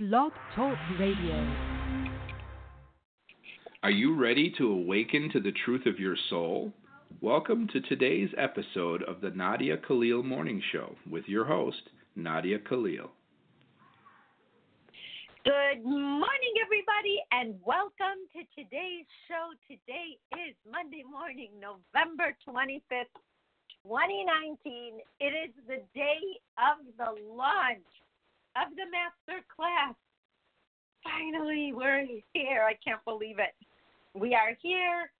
Blog Talk Radio. Are you ready to awaken to the truth of your soul? Welcome to today's episode of the Nadia Khalil Morning Show with your host, Nadia Khalil. Good morning, everybody, and welcome to today's show. Today is Monday morning, November 25th, 2019. It is the day of the launch of the master class. Finally, we're here. I can't believe it. We are here.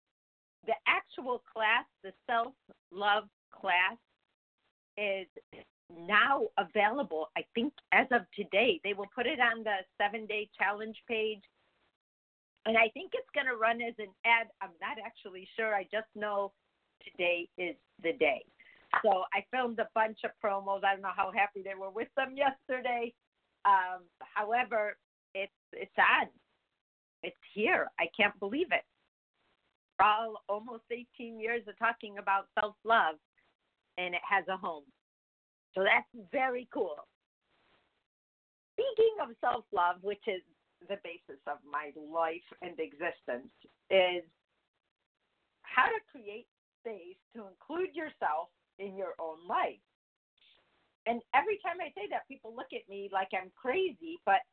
The actual class, the self love class, is now available. I think as of today, they will put it on the seven day challenge page. And I think it's going to run as an ad. I'm not actually sure. I just know today is the day. So I filmed a bunch of promos. I don't know how happy they were with them yesterday. Um, however, it's it's on. It's here. I can't believe it. All almost 18 years of talking about self love, and it has a home. So that's very cool. Speaking of self love, which is the basis of my life and existence, is how to create space to include yourself in your own life. And every time I say that, people look at me like I'm crazy. But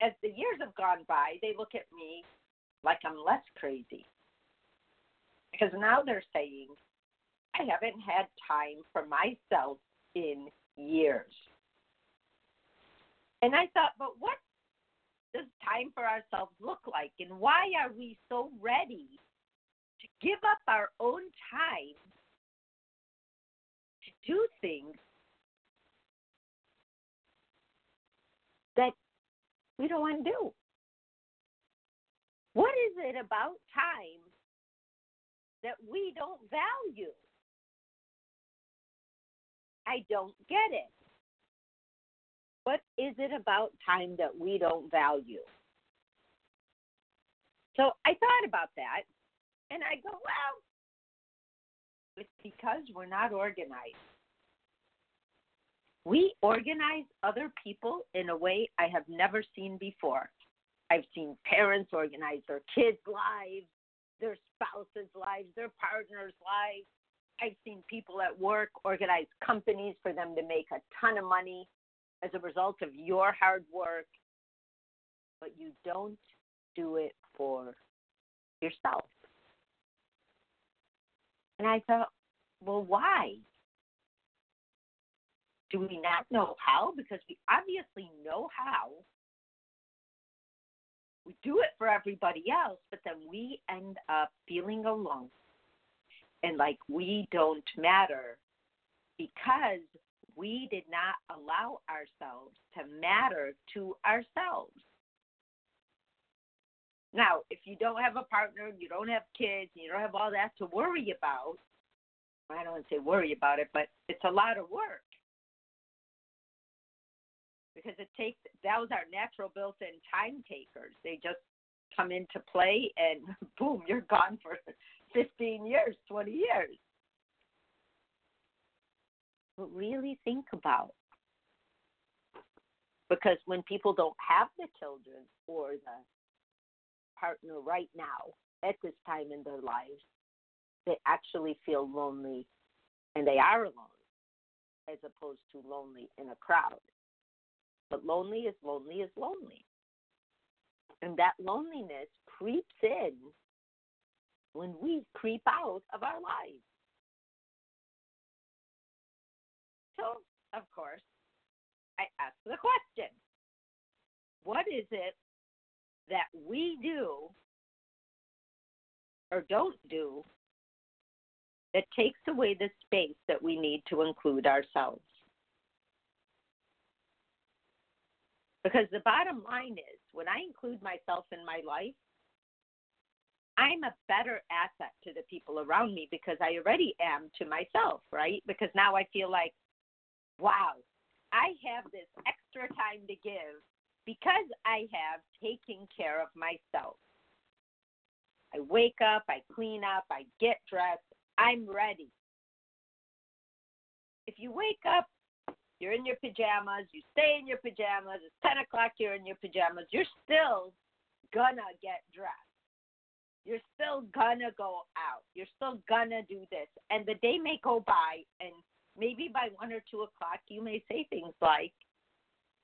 as the years have gone by, they look at me like I'm less crazy. Because now they're saying, I haven't had time for myself in years. And I thought, but what does time for ourselves look like? And why are we so ready to give up our own time to do things that we don't want to do? What is it about time that we don't value? I don't get it. What is it about time that we don't value? So I thought about that and I go, well, it's because we're not organized. We organize other people in a way I have never seen before. I've seen parents organize their kids' lives, their spouses' lives, their partners' lives. I've seen people at work organize companies for them to make a ton of money as a result of your hard work, but you don't do it for yourself. And I thought, well, why? Do we not know how? Because we obviously know how. We do it for everybody else, but then we end up feeling alone and like we don't matter because we did not allow ourselves to matter to ourselves. Now, if you don't have a partner, you don't have kids, you don't have all that to worry about, I don't say worry about it, but it's a lot of work. Because it takes, those are natural built in time takers. They just come into play and boom, you're gone for 15 years, 20 years. But really think about because when people don't have the children or the partner right now at this time in their lives, they actually feel lonely and they are alone as opposed to lonely in a crowd. But lonely is lonely is lonely. And that loneliness creeps in when we creep out of our lives. So, of course, I ask the question what is it that we do or don't do that takes away the space that we need to include ourselves? Because the bottom line is when I include myself in my life, I'm a better asset to the people around me because I already am to myself, right? Because now I feel like, wow, I have this extra time to give because I have taken care of myself. I wake up, I clean up, I get dressed, I'm ready. If you wake up you're in your pajamas, you stay in your pajamas, it's 10 o'clock, you're in your pajamas, you're still gonna get dressed. You're still gonna go out. You're still gonna do this. And the day may go by, and maybe by one or two o'clock, you may say things like,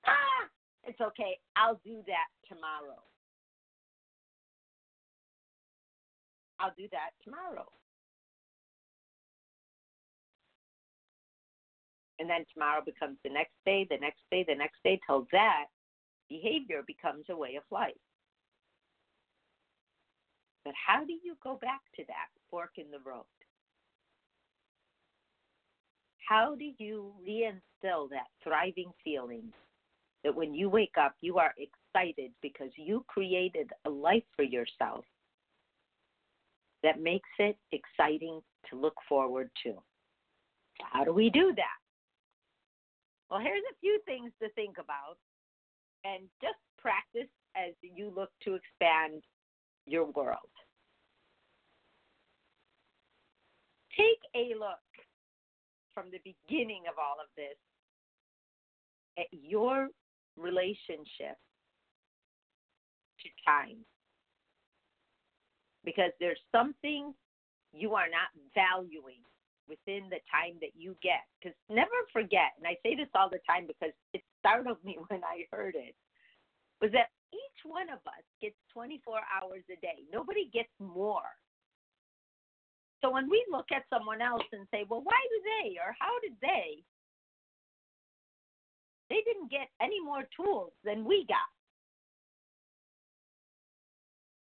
ah, it's okay, I'll do that tomorrow. I'll do that tomorrow. And then tomorrow becomes the next day, the next day, the next day, till that behavior becomes a way of life. But how do you go back to that fork in the road? How do you reinstill that thriving feeling that when you wake up, you are excited because you created a life for yourself that makes it exciting to look forward to? How do we do that? Well, here's a few things to think about and just practice as you look to expand your world. Take a look from the beginning of all of this at your relationship to time. Because there's something you are not valuing within the time that you get. Because never forget, and I say this all the time because it startled me when I heard it, was that each one of us gets 24 hours a day. Nobody gets more. So when we look at someone else and say, well, why do they or how did they? They didn't get any more tools than we got.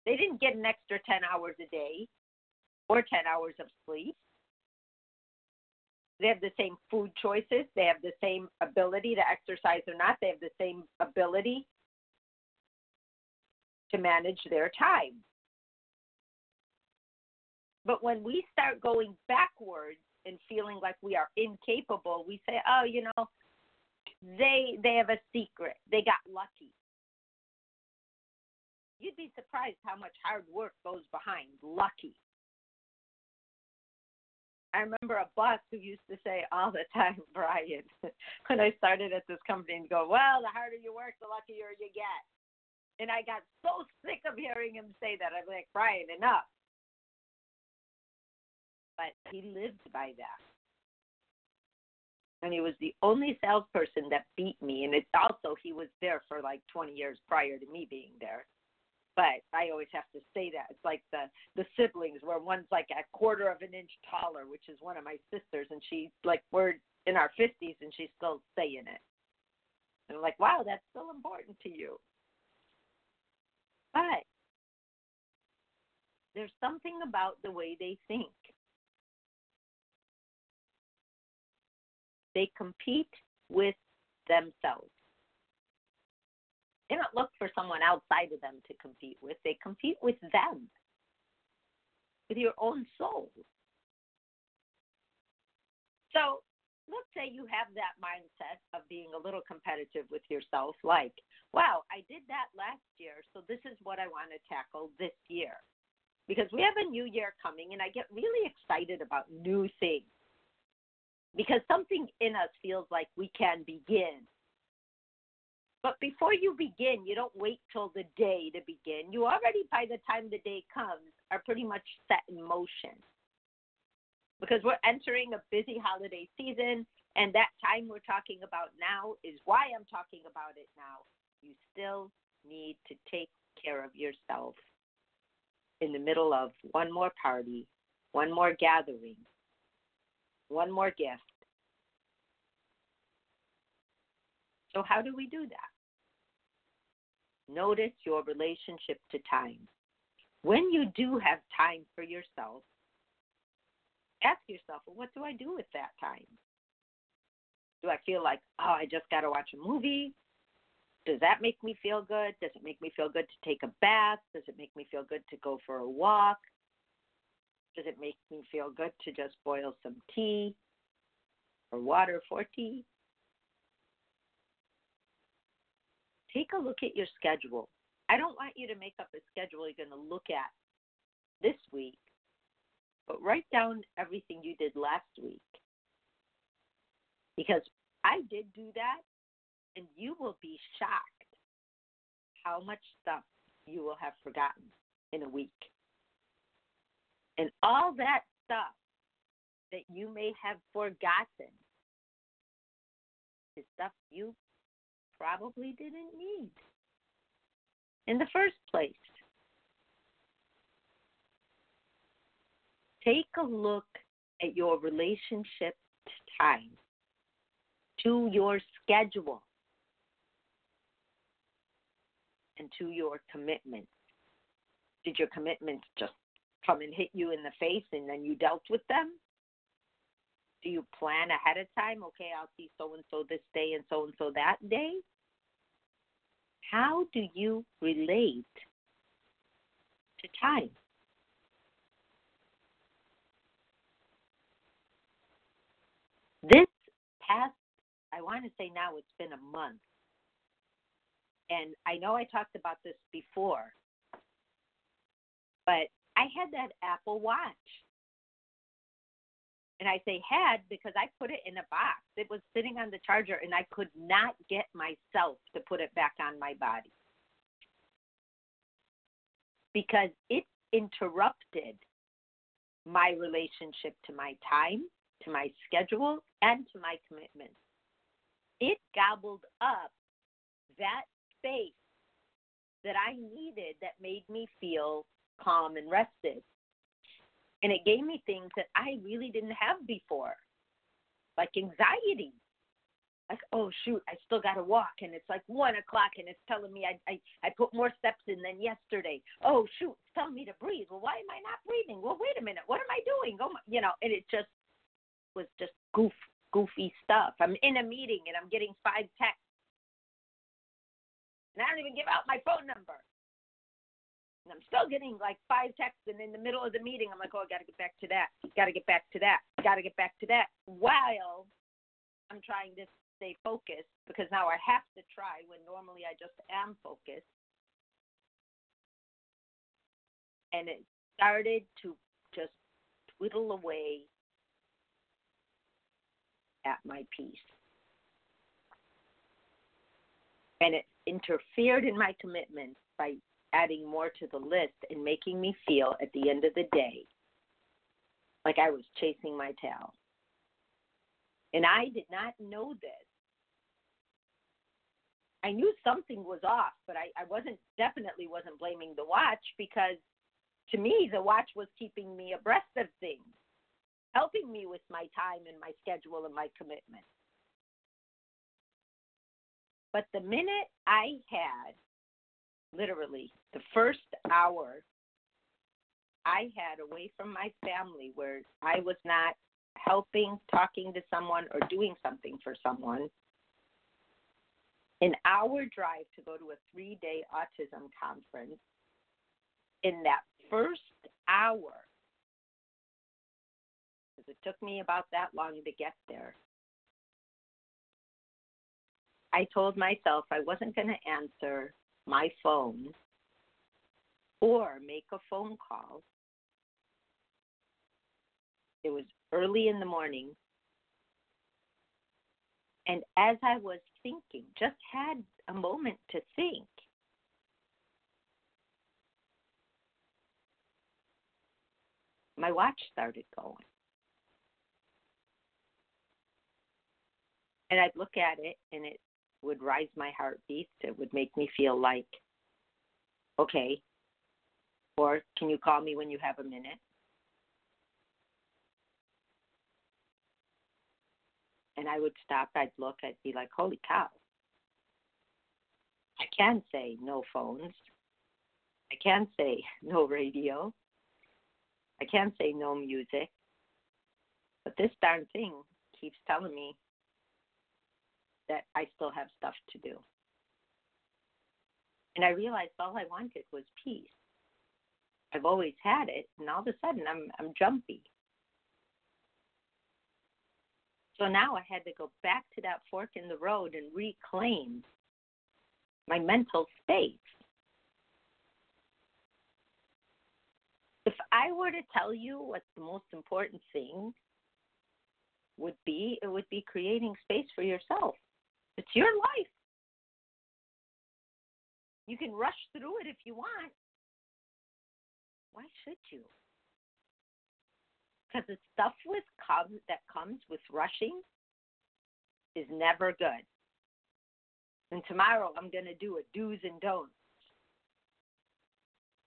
They didn't get an extra 10 hours a day or 10 hours of sleep. They have the same food choices. They have the same ability to exercise or not. They have the same ability to manage their time. But when we start going backwards and feeling like we are incapable, we say, "Oh, you know, they they have a secret. They got lucky." You'd be surprised how much hard work goes behind lucky. I remember a boss who used to say all the time, Brian, when I started at this company, and go, "Well, the harder you work, the luckier you get." And I got so sick of hearing him say that. I'm like, Brian, enough but he lived by that. And he was the only salesperson that beat me. And it's also, he was there for like 20 years prior to me being there. But I always have to say that. It's like the, the siblings, where one's like a quarter of an inch taller, which is one of my sisters. And she's like, we're in our 50s and she's still saying it. And I'm like, wow, that's still important to you. But there's something about the way they think. They compete with themselves. They don't look for someone outside of them to compete with, they compete with them, with your own soul. So let's say you have that mindset of being a little competitive with yourself, like, wow, I did that last year, so this is what I want to tackle this year. Because we have a new year coming, and I get really excited about new things because something in us feels like we can begin. But before you begin, you don't wait till the day to begin. You already, by the time the day comes, are pretty much set in motion. Because we're entering a busy holiday season, and that time we're talking about now is why I'm talking about it now. You still need to take care of yourself in the middle of one more party, one more gathering, one more gift. So, how do we do that? Notice your relationship to time. When you do have time for yourself, ask yourself, well, what do I do with that time? Do I feel like, oh, I just got to watch a movie? Does that make me feel good? Does it make me feel good to take a bath? Does it make me feel good to go for a walk? Does it make me feel good to just boil some tea or water for tea? Take a look at your schedule. I don't want you to make up a schedule you're going to look at this week, but write down everything you did last week. Because I did do that, and you will be shocked how much stuff you will have forgotten in a week. And all that stuff that you may have forgotten is stuff you probably didn't need in the first place. Take a look at your relationship to time, to your schedule, and to your commitments. Did your commitments just come and hit you in the face and then you dealt with them? Do you plan ahead of time? Okay, I'll see so and so this day and so and so that day. How do you relate to time? This past, I want to say now it's been a month. And I know I talked about this before, but I had that Apple Watch. And I say had because I put it in a box. It was sitting on the charger and I could not get myself to put it back on my body. Because it interrupted my relationship to my time, to my schedule, and to my commitments. It gobbled up that space that I needed that made me feel calm and rested. And it gave me things that I really didn't have before, like anxiety. Like, oh shoot, I still got to walk, and it's like one o'clock, and it's telling me I, I I put more steps in than yesterday. Oh shoot, it's telling me to breathe. Well, why am I not breathing? Well, wait a minute, what am I doing? Oh, my, you know, and it just was just goof, goofy stuff. I'm in a meeting and I'm getting five texts, and I don't even give out my phone number. And I'm still getting like five texts, and in the middle of the meeting, I'm like, oh, I got to get back to that. Got to get back to that. Got to get back to that. While I'm trying to stay focused because now I have to try when normally I just am focused. And it started to just twiddle away at my peace. And it interfered in my commitments by adding more to the list and making me feel at the end of the day like I was chasing my tail. And I did not know this. I knew something was off, but I, I wasn't definitely wasn't blaming the watch because to me the watch was keeping me abreast of things, helping me with my time and my schedule and my commitment. But the minute I had literally the first hour I had away from my family where I was not helping, talking to someone, or doing something for someone, an hour drive to go to a three day autism conference. In that first hour, because it took me about that long to get there, I told myself I wasn't going to answer my phone or make a phone call. It was early in the morning. And as I was thinking, just had a moment to think, my watch started going. And I'd look at it and it would rise my heartbeats. It would make me feel like, okay, or can you call me when you have a minute? And I would stop, I'd look, I'd be like, holy cow. I can say no phones. I can say no radio. I can say no music. But this darn thing keeps telling me that I still have stuff to do. And I realized all I wanted was peace. I've always had it, and all of a sudden I'm I'm jumpy. So now I had to go back to that fork in the road and reclaim my mental space. If I were to tell you what the most important thing would be it would be creating space for yourself. It's your life. You can rush through it if you want. Why should you? Because the stuff with come that comes with rushing is never good. And tomorrow I'm going to do a do's and don'ts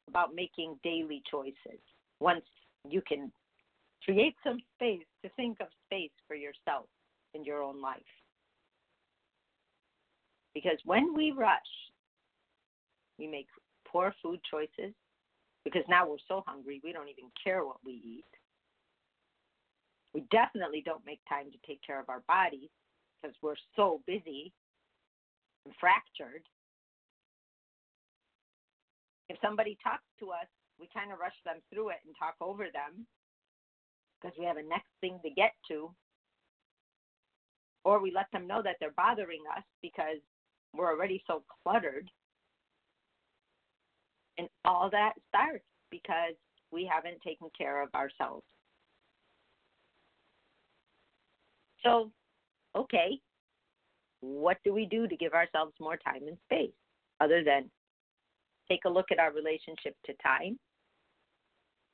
about making daily choices. Once you can create some space to think of space for yourself in your own life. Because when we rush, we make poor food choices because now we're so hungry, we don't even care what we eat. We definitely don't make time to take care of our bodies because we're so busy and fractured. If somebody talks to us, we kind of rush them through it and talk over them because we have a next thing to get to. Or we let them know that they're bothering us because we're already so cluttered. And all that starts because we haven't taken care of ourselves. So, okay, what do we do to give ourselves more time and space other than take a look at our relationship to time,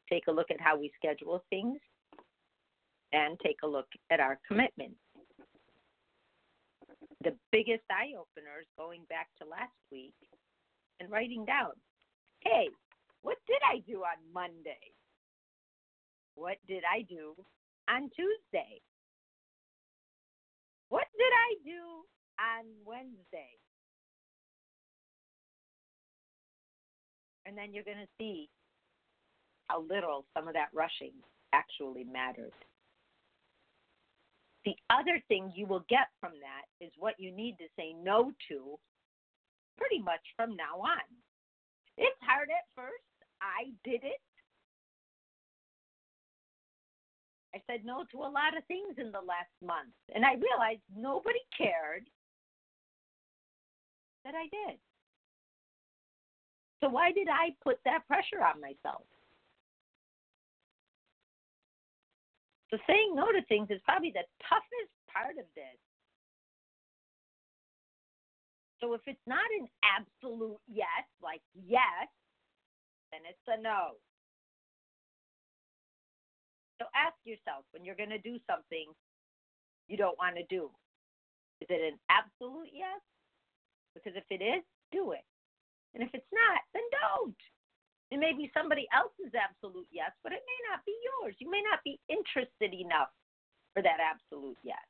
take a look at how we schedule things, and take a look at our commitments. The biggest eye openers going back to last week and writing down, hey, what did I do on Monday? What did I do on Tuesday? What did I do on Wednesday? And then you're going to see how little some of that rushing actually mattered. The other thing you will get from that is what you need to say no to pretty much from now on. It's hard at first. I did it. I said no to a lot of things in the last month, and I realized nobody cared that I did. So why did I put that pressure on myself? So saying no to things is probably the toughest part of this. So if it's not an absolute yes, like yes, then it's a no. So ask yourself when you're going to do something you don't want to do is it an absolute yes? Because if it is, do it. And if it's not, then don't. It may be somebody else's absolute yes, but it may not be yours. You may not be interested enough for that absolute yes.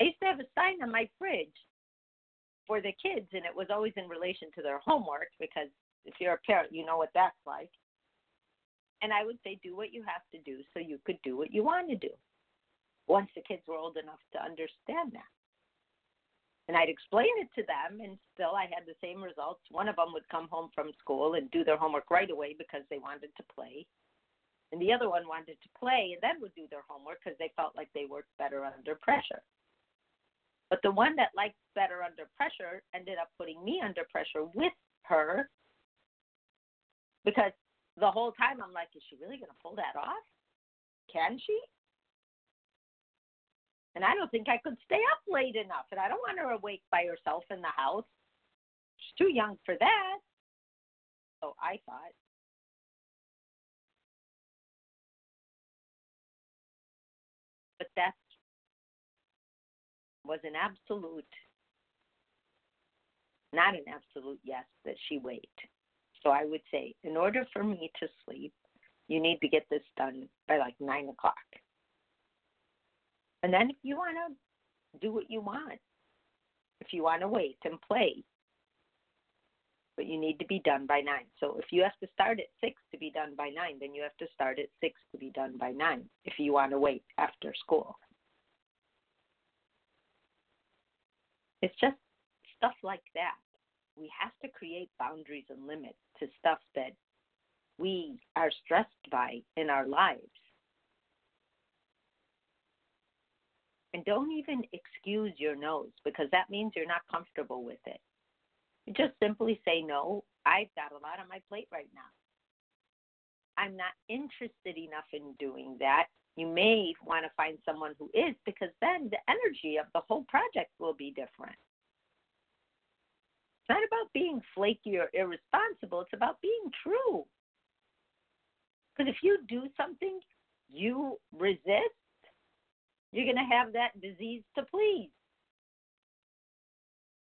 I used to have a sign on my fridge for the kids, and it was always in relation to their homework because if you're a parent, you know what that's like. And I would say, do what you have to do so you could do what you want to do once the kids were old enough to understand that. And I'd explain it to them, and still I had the same results. One of them would come home from school and do their homework right away because they wanted to play. And the other one wanted to play and then would do their homework because they felt like they worked better under pressure. But the one that liked better under pressure ended up putting me under pressure with her because the whole time I'm like, is she really going to pull that off? Can she? And I don't think I could stay up late enough. And I don't want her awake by herself in the house. She's too young for that. So I thought. But that was an absolute, not an absolute yes that she wait. So I would say, in order for me to sleep, you need to get this done by like nine o'clock. And then if you want to do what you want, if you want to wait and play, but you need to be done by nine. So if you have to start at six to be done by nine, then you have to start at six to be done by nine if you want to wait after school. It's just stuff like that. We have to create boundaries and limits to stuff that we are stressed by in our lives. And don't even excuse your nose because that means you're not comfortable with it. Just simply say, no, I've got a lot on my plate right now. I'm not interested enough in doing that You may want to find someone who is because then the energy of the whole project will be different. It's not about being flaky or irresponsible, it's about being true. Because if you do something you resist, you're going to have that disease to please.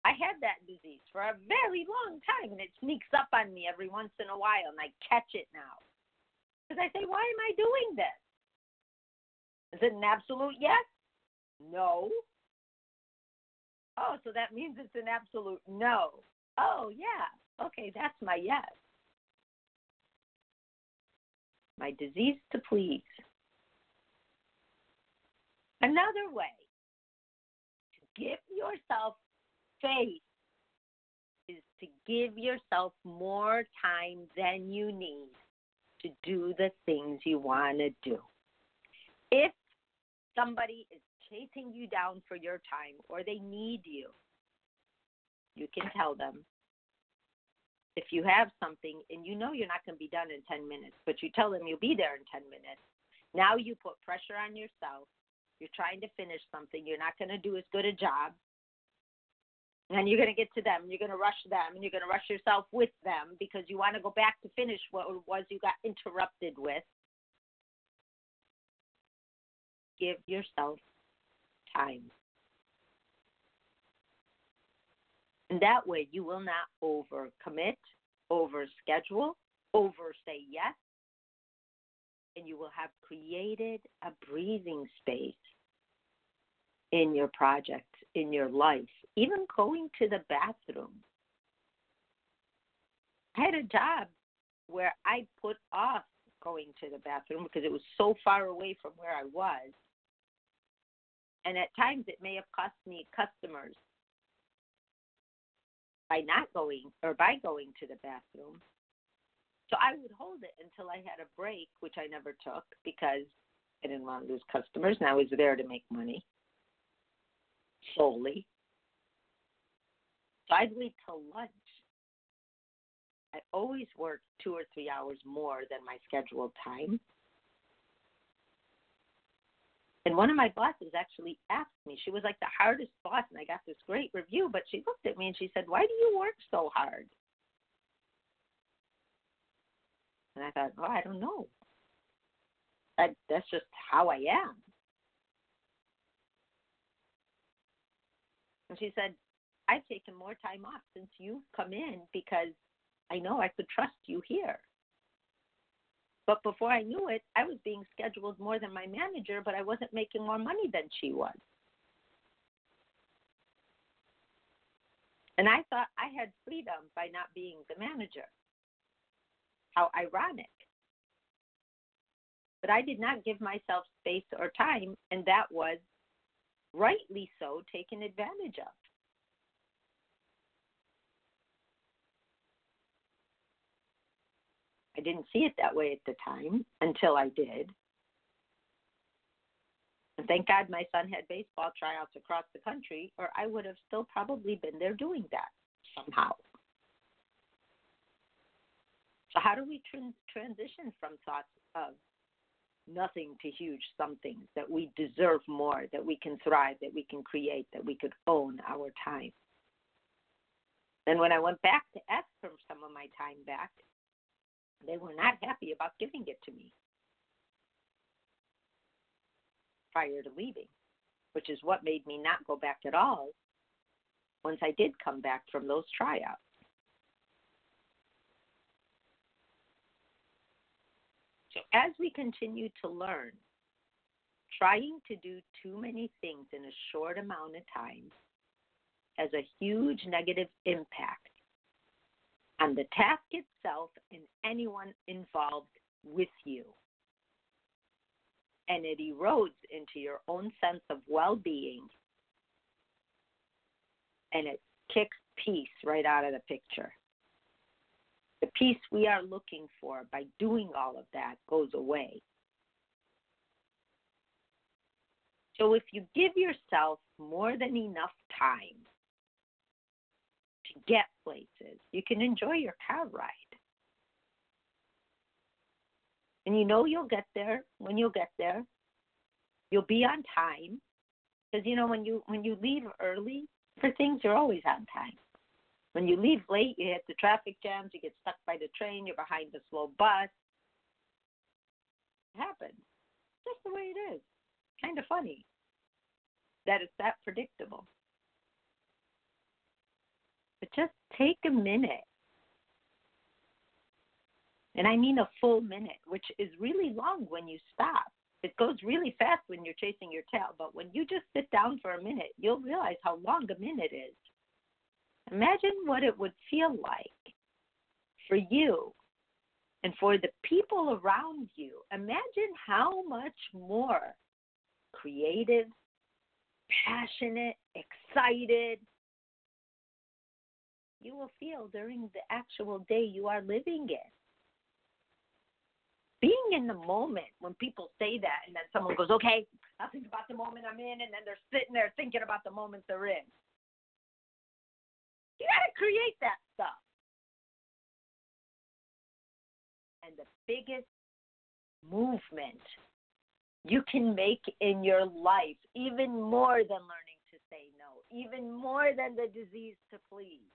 I had that disease for a very long time, and it sneaks up on me every once in a while, and I catch it now. Because I say, why am I doing this? Is it an absolute yes? No. Oh, so that means it's an absolute no. Oh, yeah. Okay, that's my yes. My disease to please. Another way to give yourself faith is to give yourself more time than you need to do the things you want to do. If somebody is chasing you down for your time or they need you, you can tell them. If you have something and you know you're not going to be done in 10 minutes, but you tell them you'll be there in 10 minutes, now you put pressure on yourself. You're trying to finish something. You're not going to do as good a job and you're going to get to them, you're going to rush them, and you're going to rush yourself with them because you want to go back to finish what it was you got interrupted with. Give yourself time. And that way you will not overcommit, over schedule, over say yes, and you will have created a breathing space in your project, in your life, even going to the bathroom. I had a job where I put off going to the bathroom because it was so far away from where I was. And at times it may have cost me customers by not going or by going to the bathroom. So I would hold it until I had a break, which I never took because I didn't want to lose customers and I was there to make money solely. So I'd wait till lunch. I always worked two or three hours more than my scheduled time. And one of my bosses actually asked me, she was like the hardest boss, and I got this great review, but she looked at me and she said, Why do you work so hard? And I thought, Oh, I don't know. That, that's just how I am. And she said, I've taken more time off since you've come in because I know I could trust you here. But before I knew it, I was being scheduled more than my manager, but I wasn't making more money than she was. And I thought I had freedom by not being the manager. How ironic. But I did not give myself space or time, and that was rightly so, taken advantage of. I didn't see it that way at the time until I did. And thank God my son had baseball tryouts across the country, or I would have still probably been there doing that somehow. How do we transition from thoughts of nothing to huge something, that we deserve more, that we can thrive, that we can create, that we could own our time. Then when I went back to ask for some of my time back, they were not happy about giving it to me prior to leaving, which is what made me not go back at all once I did come back from those tryouts. So as we continue to learn, trying to do too many things in a short amount of time has a huge negative impact on the task itself and anyone involved with you. And it erodes into your own sense of well being and it kicks peace right out of the picture the peace we are looking for by doing all of that goes away. So if you give yourself more than enough time to get places, you can enjoy your car ride. And you know you'll get there when you'll get there. You'll be on time because you know when you when you leave early for things, you're always on time. When you leave late, you hit the traffic jams, you get stuck by the train, you're behind the slow bus. It happens. Just the way it is. Kind of funny that it's that predictable. But just take a minute. And I mean a full minute, which is really long when you stop. It goes really fast when you're chasing your tail, but when you just sit down for a minute, you'll realize how long a minute is. Imagine what it would feel like for you and for the people around you. Imagine how much more creative, passionate, excited you will feel during the actual day you are living in. Being in the moment when people say that, and then someone goes, Okay, I'll think about the moment I'm in, and then they're sitting there thinking about the moment they're in. You got to create that stuff. And the biggest movement you can make in your life, even more than learning to say no, even more than the disease to please,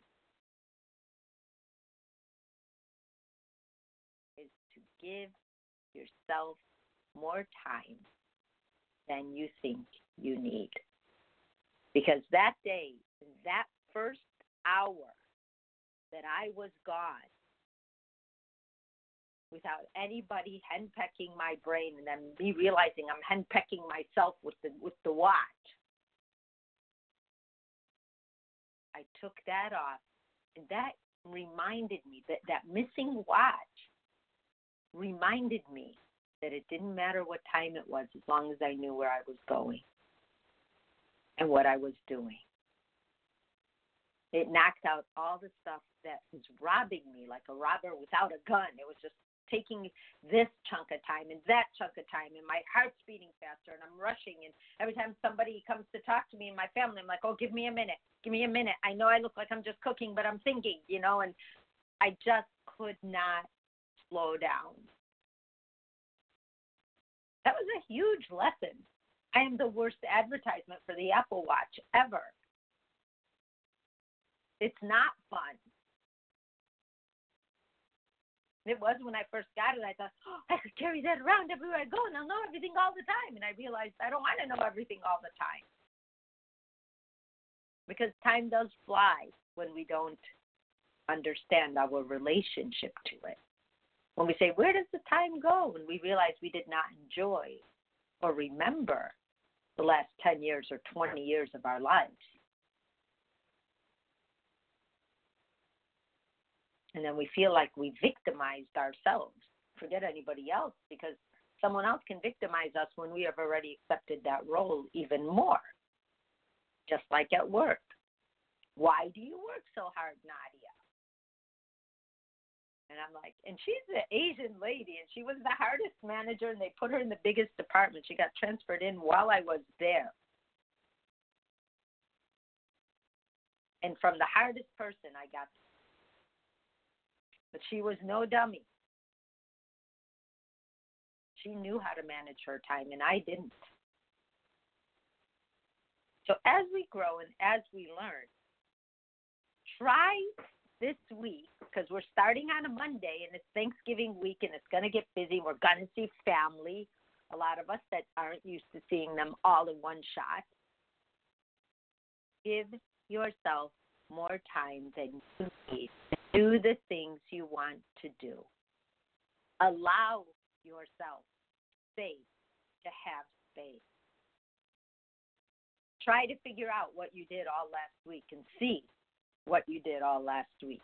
is to give yourself more time than you think you need. Because that day, that first hour that I was gone, without anybody henpecking my brain and then me realizing I'm henpecking myself with the with the watch. I took that off and that reminded me that that missing watch reminded me that it didn't matter what time it was as long as I knew where I was going and what I was doing. It knocked out all the stuff that was robbing me like a robber without a gun. It was just taking this chunk of time and that chunk of time and my heart's beating faster and I'm rushing and every time somebody comes to talk to me and my family I'm like, "Oh, give me a minute. Give me a minute. I know I look like I'm just cooking, but I'm thinking, you know, and I just could not slow down. That was a huge lesson. I am the worst advertisement for the Apple Watch ever. It's not fun. It was when I first got it. I thought, oh, I could carry that around everywhere I go, and I'll know everything all the time. And I realized I don't want to know everything all the time because time does fly when we don't understand our relationship to it. When we say, Where does the time go? And we realize we did not enjoy or remember the last 10 years or 20 years of our lives. And then we feel like we victimized ourselves. Forget anybody else because someone else can victimize us when we have already accepted that role even more. Just like at work. Why do you work so hard, Nadia? And I'm like, and she's an Asian lady, and she was the hardest manager, and they put her in the biggest department. She got transferred in while I was there. And from the hardest person, I got but she was no dummy. She knew how to manage her time, and I didn't. So as we grow and as we learn, try this week because we're starting on a Monday and it's Thanksgiving week and it's going to get busy. We're going to see family, a lot of us that aren't used to seeing them all in one shot. Give yourself more time than you need to do the things you want to do. Allow yourself space to have space. Try to figure out what you did all last week and see what you did all last week.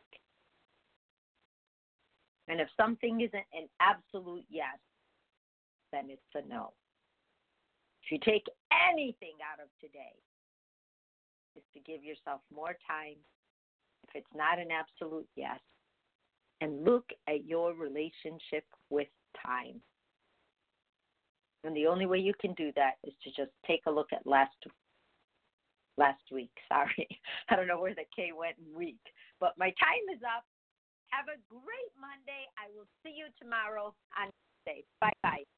And if something isn't an absolute yes, then it's a no. If you take anything out of today, is to give yourself more time if it's not an absolute yes, and look at your relationship with time. And the only way you can do that is to just take a look at last last week. Sorry. I don't know where the K went week. But my time is up. Have a great Monday. I will see you tomorrow on Tuesday. Bye bye.